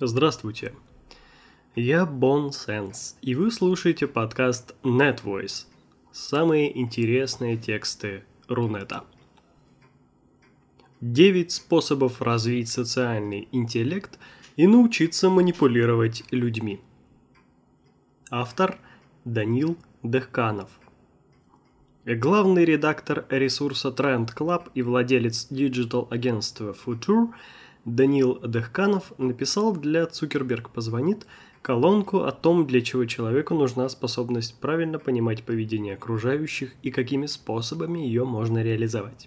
Здравствуйте. Я Бон Сенс, и вы слушаете подкаст NetVoice. Самые интересные тексты Рунета. Девять способов развить социальный интеллект и научиться манипулировать людьми. Автор Данил Дехканов. Главный редактор ресурса Trend Club и владелец digital-агентства Future – Данил Дехканов написал для «Цукерберг позвонит» колонку о том, для чего человеку нужна способность правильно понимать поведение окружающих и какими способами ее можно реализовать.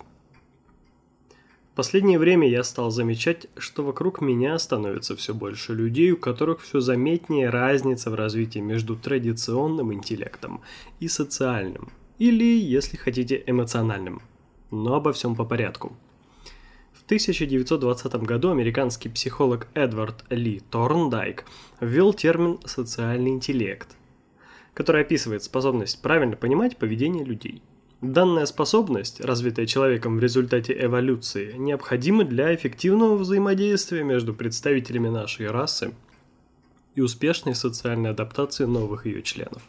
В последнее время я стал замечать, что вокруг меня становится все больше людей, у которых все заметнее разница в развитии между традиционным интеллектом и социальным, или, если хотите, эмоциональным. Но обо всем по порядку – 1920 году американский психолог Эдвард Ли Торндайк ввел термин «социальный интеллект», который описывает способность правильно понимать поведение людей. Данная способность, развитая человеком в результате эволюции, необходима для эффективного взаимодействия между представителями нашей расы и успешной социальной адаптации новых ее членов.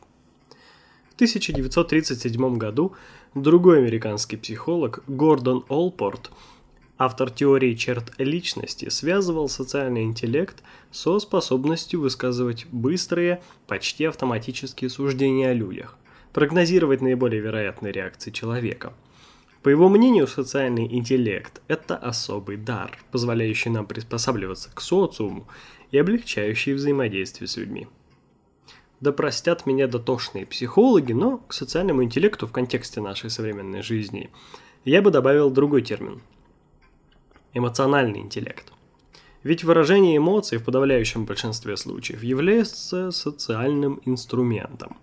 В 1937 году другой американский психолог Гордон Олпорт – Автор теории черт личности связывал социальный интеллект со способностью высказывать быстрые, почти автоматические суждения о людях, прогнозировать наиболее вероятные реакции человека. По его мнению, социальный интеллект – это особый дар, позволяющий нам приспосабливаться к социуму и облегчающий взаимодействие с людьми. Да простят меня дотошные психологи, но к социальному интеллекту в контексте нашей современной жизни я бы добавил другой термин – эмоциональный интеллект. Ведь выражение эмоций в подавляющем большинстве случаев является социальным инструментом.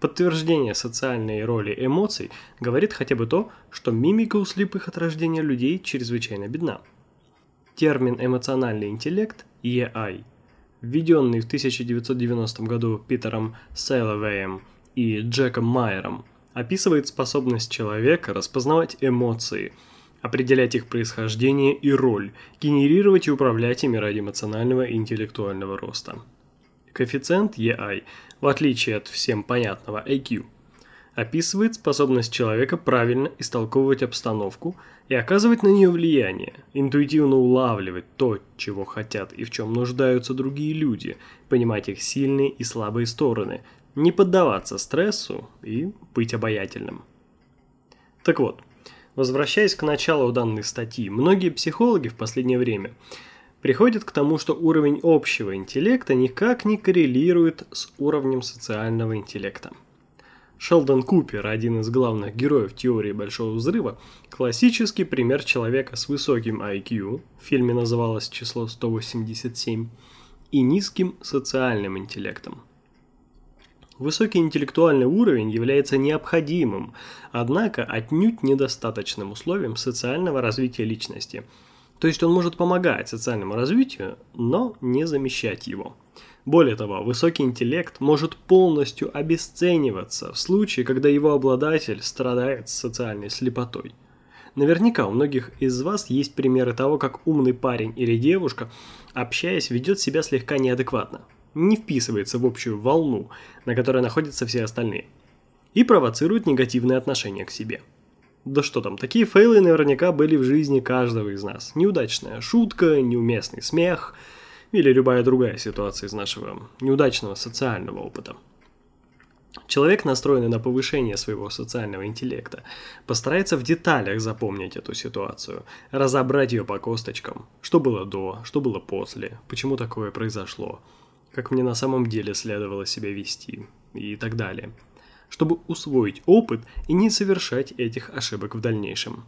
Подтверждение социальной роли эмоций говорит хотя бы то, что мимика у слепых от рождения людей чрезвычайно бедна. Термин «эмоциональный интеллект» EI, введенный в 1990 году Питером Селловеем и Джеком Майером, описывает способность человека распознавать эмоции – определять их происхождение и роль, генерировать и управлять ими ради эмоционального и интеллектуального роста. Коэффициент EI, в отличие от всем понятного IQ, описывает способность человека правильно истолковывать обстановку и оказывать на нее влияние, интуитивно улавливать то, чего хотят и в чем нуждаются другие люди, понимать их сильные и слабые стороны, не поддаваться стрессу и быть обаятельным. Так вот, Возвращаясь к началу данной статьи, многие психологи в последнее время приходят к тому, что уровень общего интеллекта никак не коррелирует с уровнем социального интеллекта. Шелдон Купер, один из главных героев теории Большого Взрыва, классический пример человека с высоким IQ, в фильме называлось число 187, и низким социальным интеллектом – Высокий интеллектуальный уровень является необходимым, однако отнюдь недостаточным условием социального развития личности. То есть он может помогать социальному развитию, но не замещать его. Более того, высокий интеллект может полностью обесцениваться в случае, когда его обладатель страдает социальной слепотой. Наверняка у многих из вас есть примеры того, как умный парень или девушка, общаясь, ведет себя слегка неадекватно не вписывается в общую волну, на которой находятся все остальные, и провоцирует негативное отношение к себе. Да что там, такие фейлы наверняка были в жизни каждого из нас. Неудачная шутка, неуместный смех или любая другая ситуация из нашего неудачного социального опыта. Человек, настроенный на повышение своего социального интеллекта, постарается в деталях запомнить эту ситуацию, разобрать ее по косточкам, что было до, что было после, почему такое произошло – как мне на самом деле следовало себя вести и так далее, чтобы усвоить опыт и не совершать этих ошибок в дальнейшем.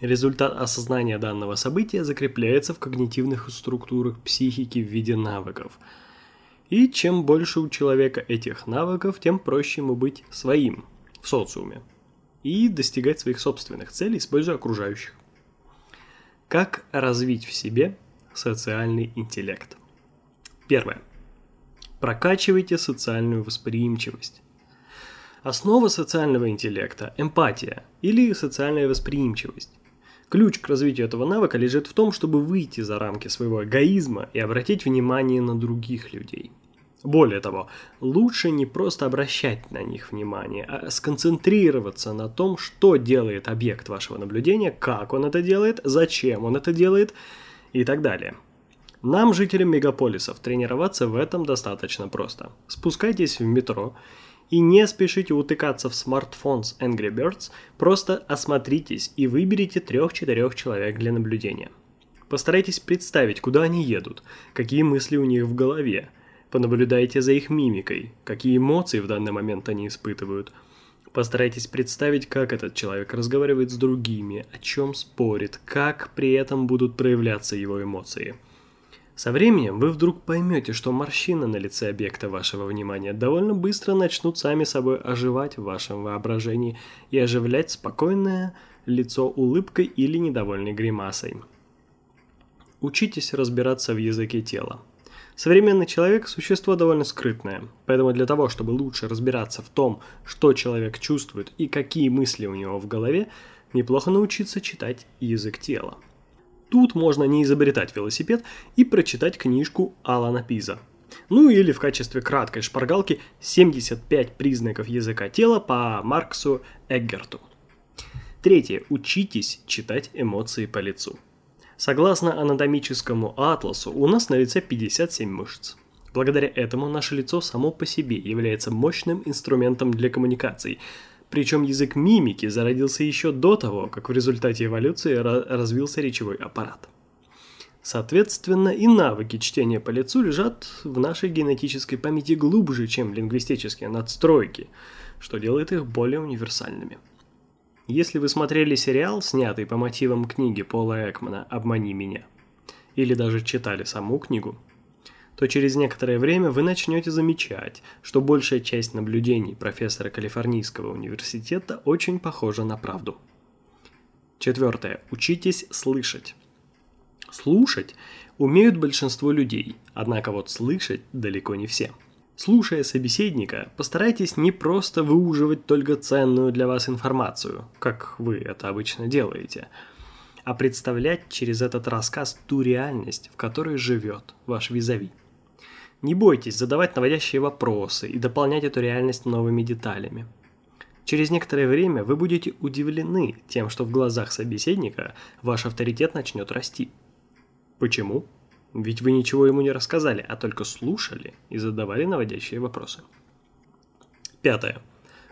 Результат осознания данного события закрепляется в когнитивных структурах психики в виде навыков. И чем больше у человека этих навыков, тем проще ему быть своим в социуме и достигать своих собственных целей, используя окружающих. Как развить в себе социальный интеллект? Первое. Прокачивайте социальную восприимчивость. Основа социального интеллекта – эмпатия или социальная восприимчивость. Ключ к развитию этого навыка лежит в том, чтобы выйти за рамки своего эгоизма и обратить внимание на других людей. Более того, лучше не просто обращать на них внимание, а сконцентрироваться на том, что делает объект вашего наблюдения, как он это делает, зачем он это делает и так далее. Нам, жителям мегаполисов, тренироваться в этом достаточно просто. Спускайтесь в метро и не спешите утыкаться в смартфон с Angry Birds, просто осмотритесь и выберите трех-четырех человек для наблюдения. Постарайтесь представить, куда они едут, какие мысли у них в голове. Понаблюдайте за их мимикой, какие эмоции в данный момент они испытывают. Постарайтесь представить, как этот человек разговаривает с другими, о чем спорит, как при этом будут проявляться его эмоции – со временем вы вдруг поймете, что морщины на лице объекта вашего внимания довольно быстро начнут сами собой оживать в вашем воображении и оживлять спокойное лицо улыбкой или недовольной гримасой. Учитесь разбираться в языке тела. Современный человек – существо довольно скрытное, поэтому для того, чтобы лучше разбираться в том, что человек чувствует и какие мысли у него в голове, неплохо научиться читать язык тела. Тут можно не изобретать велосипед и прочитать книжку Алана Пиза. Ну или в качестве краткой шпаргалки 75 признаков языка тела по Марксу Эггерту. Третье. Учитесь читать эмоции по лицу. Согласно анатомическому атласу, у нас на лице 57 мышц. Благодаря этому наше лицо само по себе является мощным инструментом для коммуникаций – причем язык мимики зародился еще до того, как в результате эволюции развился речевой аппарат. Соответственно, и навыки чтения по лицу лежат в нашей генетической памяти глубже, чем лингвистические надстройки, что делает их более универсальными. Если вы смотрели сериал, снятый по мотивам книги Пола Экмана «Обмани меня», или даже читали саму книгу – то через некоторое время вы начнете замечать, что большая часть наблюдений профессора Калифорнийского университета очень похожа на правду. Четвертое. Учитесь слышать. Слушать умеют большинство людей, однако вот слышать далеко не все. Слушая собеседника, постарайтесь не просто выуживать только ценную для вас информацию, как вы это обычно делаете, а представлять через этот рассказ ту реальность, в которой живет ваш визави. Не бойтесь задавать наводящие вопросы и дополнять эту реальность новыми деталями. Через некоторое время вы будете удивлены тем, что в глазах собеседника ваш авторитет начнет расти. Почему? Ведь вы ничего ему не рассказали, а только слушали и задавали наводящие вопросы. Пятое.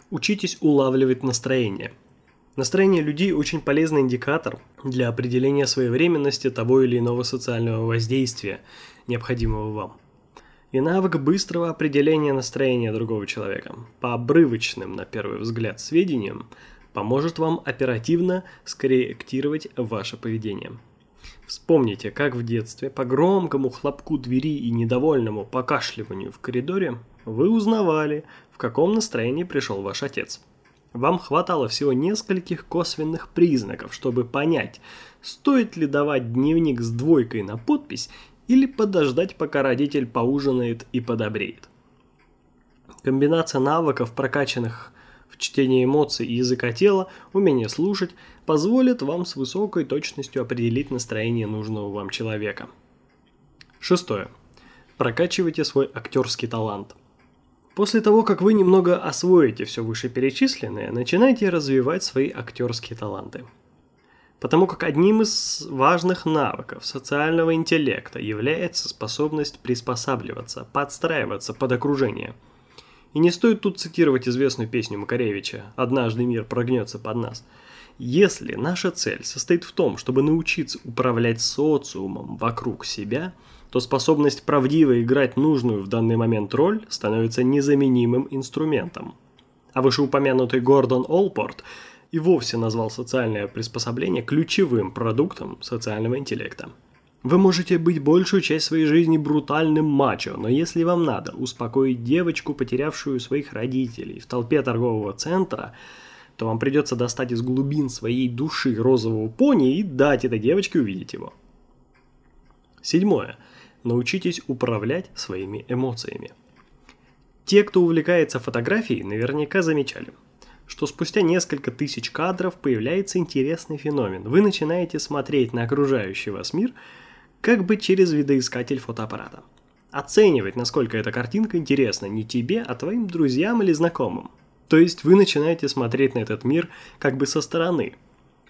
Учитесь улавливать настроение. Настроение людей очень полезный индикатор для определения своевременности того или иного социального воздействия, необходимого вам и навык быстрого определения настроения другого человека по обрывочным, на первый взгляд, сведениям поможет вам оперативно скорректировать ваше поведение. Вспомните, как в детстве по громкому хлопку двери и недовольному покашливанию в коридоре вы узнавали, в каком настроении пришел ваш отец. Вам хватало всего нескольких косвенных признаков, чтобы понять, стоит ли давать дневник с двойкой на подпись или подождать, пока родитель поужинает и подобреет. Комбинация навыков, прокачанных в чтении эмоций и языка тела, умение слушать, позволит вам с высокой точностью определить настроение нужного вам человека. Шестое. Прокачивайте свой актерский талант. После того, как вы немного освоите все вышеперечисленное, начинайте развивать свои актерские таланты – Потому как одним из важных навыков социального интеллекта является способность приспосабливаться, подстраиваться под окружение. И не стоит тут цитировать известную песню Макаревича «Однажды мир прогнется под нас». Если наша цель состоит в том, чтобы научиться управлять социумом вокруг себя, то способность правдиво играть нужную в данный момент роль становится незаменимым инструментом. А вышеупомянутый Гордон Олпорт – и вовсе назвал социальное приспособление ключевым продуктом социального интеллекта. Вы можете быть большую часть своей жизни брутальным мачо, но если вам надо успокоить девочку, потерявшую своих родителей в толпе торгового центра, то вам придется достать из глубин своей души розового пони и дать этой девочке увидеть его. Седьмое. Научитесь управлять своими эмоциями. Те, кто увлекается фотографией, наверняка замечали – что спустя несколько тысяч кадров появляется интересный феномен. Вы начинаете смотреть на окружающий вас мир как бы через видоискатель фотоаппарата. Оценивать, насколько эта картинка интересна не тебе, а твоим друзьям или знакомым. То есть вы начинаете смотреть на этот мир как бы со стороны.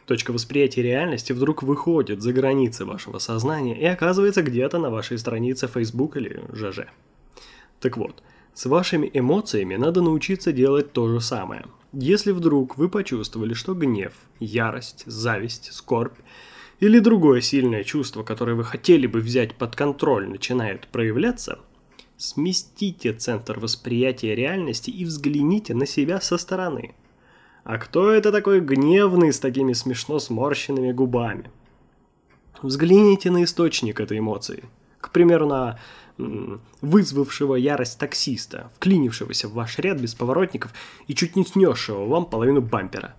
Точка восприятия реальности вдруг выходит за границы вашего сознания и оказывается где-то на вашей странице Facebook или ЖЖ. Так вот, с вашими эмоциями надо научиться делать то же самое. Если вдруг вы почувствовали, что гнев, ярость, зависть, скорбь или другое сильное чувство, которое вы хотели бы взять под контроль, начинает проявляться, сместите центр восприятия реальности и взгляните на себя со стороны. А кто это такой гневный с такими смешно сморщенными губами? Взгляните на источник этой эмоции. К примеру, на вызвавшего ярость таксиста, вклинившегося в ваш ряд без поворотников и чуть не снесшего вам половину бампера.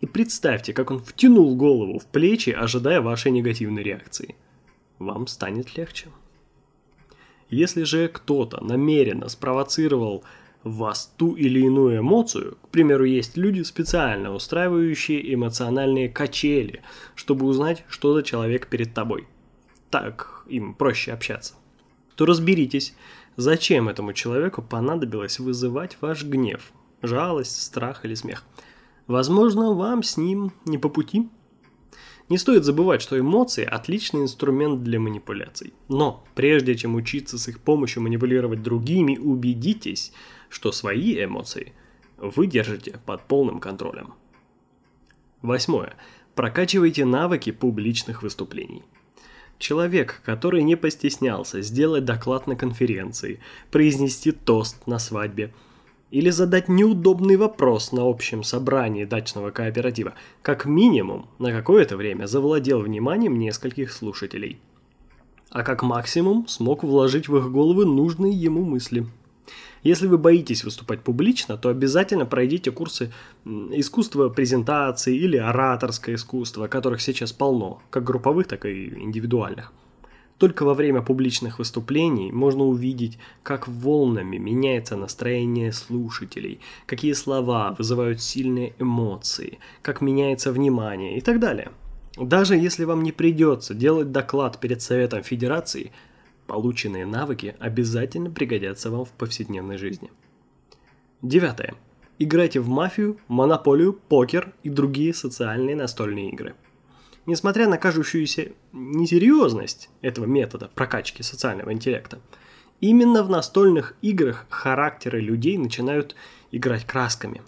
И представьте, как он втянул голову в плечи, ожидая вашей негативной реакции. Вам станет легче. Если же кто-то намеренно спровоцировал вас ту или иную эмоцию, к примеру, есть люди, специально устраивающие эмоциональные качели, чтобы узнать, что за человек перед тобой. Так им проще общаться то разберитесь, зачем этому человеку понадобилось вызывать ваш гнев, жалость, страх или смех. Возможно, вам с ним не по пути. Не стоит забывать, что эмоции – отличный инструмент для манипуляций. Но прежде чем учиться с их помощью манипулировать другими, убедитесь, что свои эмоции вы держите под полным контролем. Восьмое. Прокачивайте навыки публичных выступлений. Человек, который не постеснялся сделать доклад на конференции, произнести тост на свадьбе или задать неудобный вопрос на общем собрании дачного кооператива, как минимум на какое-то время завладел вниманием нескольких слушателей. А как максимум смог вложить в их головы нужные ему мысли – если вы боитесь выступать публично, то обязательно пройдите курсы искусства презентации или ораторское искусство, которых сейчас полно, как групповых, так и индивидуальных. Только во время публичных выступлений можно увидеть, как волнами меняется настроение слушателей, какие слова вызывают сильные эмоции, как меняется внимание и так далее. Даже если вам не придется делать доклад перед Советом Федерации – Полученные навыки обязательно пригодятся вам в повседневной жизни. Девятое. Играйте в мафию, монополию, покер и другие социальные настольные игры. Несмотря на кажущуюся несерьезность этого метода прокачки социального интеллекта, именно в настольных играх характеры людей начинают играть красками.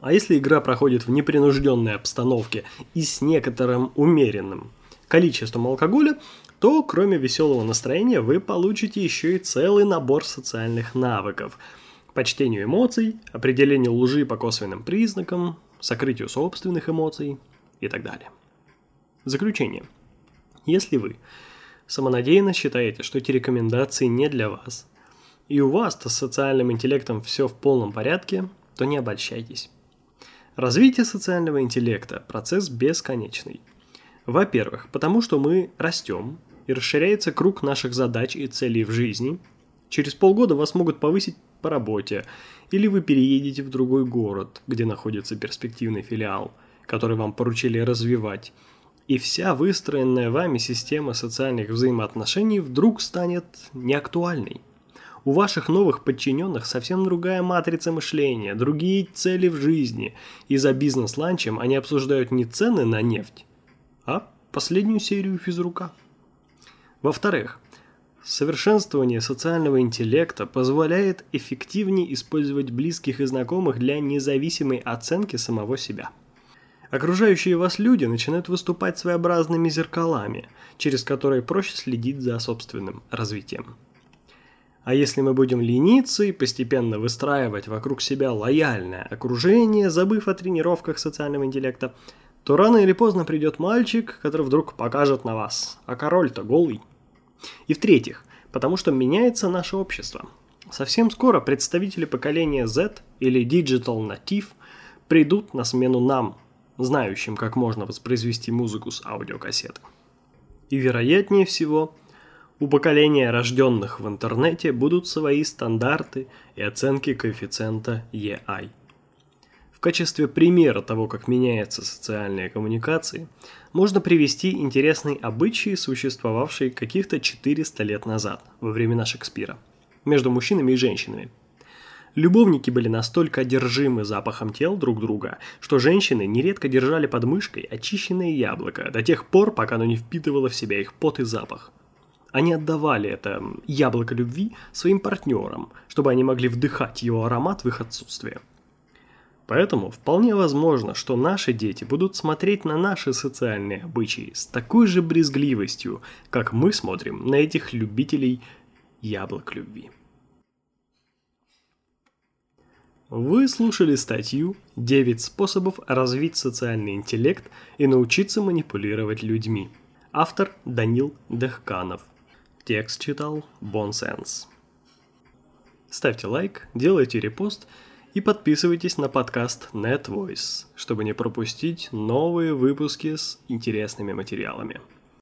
А если игра проходит в непринужденной обстановке и с некоторым умеренным количеством алкоголя, то кроме веселого настроения вы получите еще и целый набор социальных навыков по чтению эмоций, определению лжи по косвенным признакам, сокрытию собственных эмоций и так далее. Заключение. Если вы самонадеянно считаете, что эти рекомендации не для вас, и у вас-то с социальным интеллектом все в полном порядке, то не обольщайтесь. Развитие социального интеллекта – процесс бесконечный. Во-первых, потому что мы растем, и расширяется круг наших задач и целей в жизни. Через полгода вас могут повысить по работе, или вы переедете в другой город, где находится перспективный филиал, который вам поручили развивать. И вся выстроенная вами система социальных взаимоотношений вдруг станет неактуальной. У ваших новых подчиненных совсем другая матрица мышления, другие цели в жизни, и за бизнес-ланчем они обсуждают не цены на нефть, последнюю серию физрука. Во-вторых, совершенствование социального интеллекта позволяет эффективнее использовать близких и знакомых для независимой оценки самого себя. Окружающие вас люди начинают выступать своеобразными зеркалами, через которые проще следить за собственным развитием. А если мы будем лениться и постепенно выстраивать вокруг себя лояльное окружение, забыв о тренировках социального интеллекта, то рано или поздно придет мальчик, который вдруг покажет на вас, а король-то голый. И в-третьих, потому что меняется наше общество. Совсем скоро представители поколения Z или Digital Native придут на смену нам, знающим, как можно воспроизвести музыку с аудиокассеты. И вероятнее всего, у поколения рожденных в интернете будут свои стандарты и оценки коэффициента EI. Качестве примера того, как меняются социальные коммуникации, можно привести интересный обычай, существовавший каких-то 400 лет назад, во времена Шекспира, между мужчинами и женщинами. Любовники были настолько одержимы запахом тел друг друга, что женщины нередко держали под мышкой очищенное яблоко до тех пор, пока оно не впитывало в себя их пот и запах. Они отдавали это яблоко любви своим партнерам, чтобы они могли вдыхать его аромат в их отсутствие – Поэтому вполне возможно, что наши дети будут смотреть на наши социальные обычаи с такой же брезгливостью, как мы смотрим на этих любителей яблок любви. Вы слушали статью «9 способов развить социальный интеллект и научиться манипулировать людьми». Автор Данил Дехканов. Текст читал Бонсенс. Ставьте лайк, делайте репост – и подписывайтесь на подкаст NetVoice, чтобы не пропустить новые выпуски с интересными материалами.